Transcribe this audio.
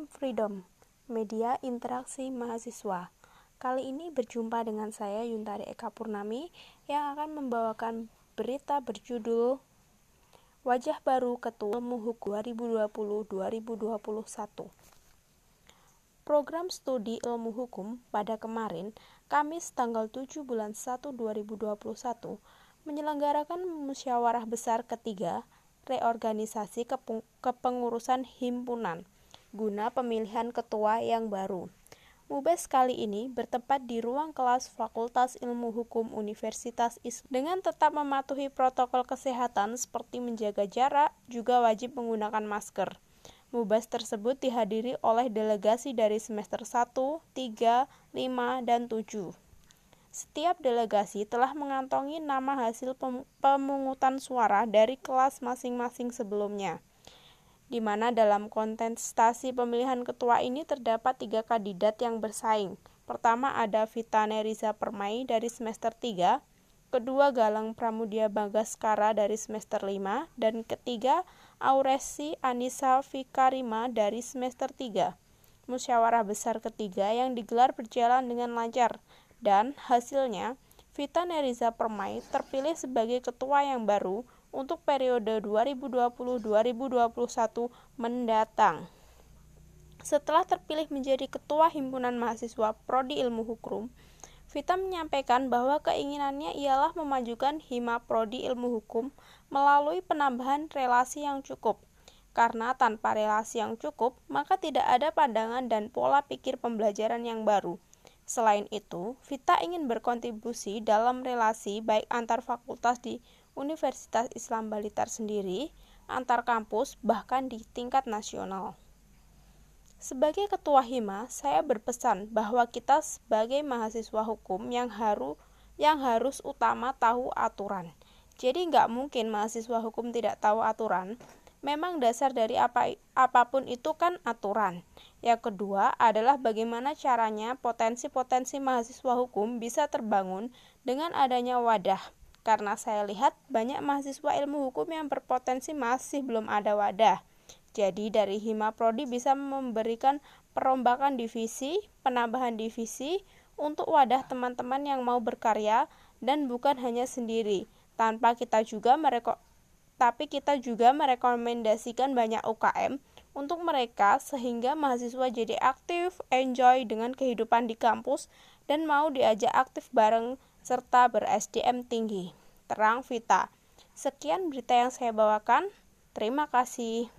program Freedom, media interaksi mahasiswa. Kali ini berjumpa dengan saya Yuntari Eka Purnami yang akan membawakan berita berjudul Wajah Baru Ketua Ilmu Hukum 2020-2021. Program studi ilmu hukum pada kemarin, Kamis tanggal 7 bulan 1 2021, menyelenggarakan musyawarah besar ketiga reorganisasi kepengurusan himpunan guna pemilihan ketua yang baru. Mubes kali ini bertempat di ruang kelas Fakultas Ilmu Hukum Universitas Islam. Dengan tetap mematuhi protokol kesehatan seperti menjaga jarak, juga wajib menggunakan masker. Mubes tersebut dihadiri oleh delegasi dari semester 1, 3, 5, dan 7. Setiap delegasi telah mengantongi nama hasil pemungutan suara dari kelas masing-masing sebelumnya, di mana dalam kontestasi pemilihan ketua ini terdapat tiga kandidat yang bersaing. Pertama ada Vita Neriza Permai dari semester 3, kedua Galang Pramudia Bagaskara dari semester 5, dan ketiga Auresi Anissa Fikarima dari semester 3. Musyawarah besar ketiga yang digelar berjalan dengan lancar dan hasilnya Vita Neriza Permai terpilih sebagai ketua yang baru untuk periode 2020-2021 mendatang. Setelah terpilih menjadi ketua himpunan mahasiswa Prodi Ilmu Hukum, Vita menyampaikan bahwa keinginannya ialah memajukan Hima Prodi Ilmu Hukum melalui penambahan relasi yang cukup. Karena tanpa relasi yang cukup, maka tidak ada pandangan dan pola pikir pembelajaran yang baru Selain itu, Vita ingin berkontribusi dalam relasi baik antar fakultas di Universitas Islam Balitar sendiri, antar kampus, bahkan di tingkat nasional. Sebagai ketua HIMA, saya berpesan bahwa kita sebagai mahasiswa hukum yang harus yang harus utama tahu aturan. Jadi nggak mungkin mahasiswa hukum tidak tahu aturan, memang dasar dari apa apa pun itu kan aturan. Yang kedua adalah bagaimana caranya potensi-potensi mahasiswa hukum bisa terbangun dengan adanya wadah. Karena saya lihat banyak mahasiswa ilmu hukum yang berpotensi masih belum ada wadah. Jadi dari Hima Prodi bisa memberikan perombakan divisi, penambahan divisi untuk wadah teman-teman yang mau berkarya dan bukan hanya sendiri. Tanpa kita juga mereka tapi kita juga merekomendasikan banyak UKM untuk mereka sehingga mahasiswa jadi aktif, enjoy dengan kehidupan di kampus dan mau diajak aktif bareng serta ber-SDM tinggi. Terang Vita. Sekian berita yang saya bawakan. Terima kasih.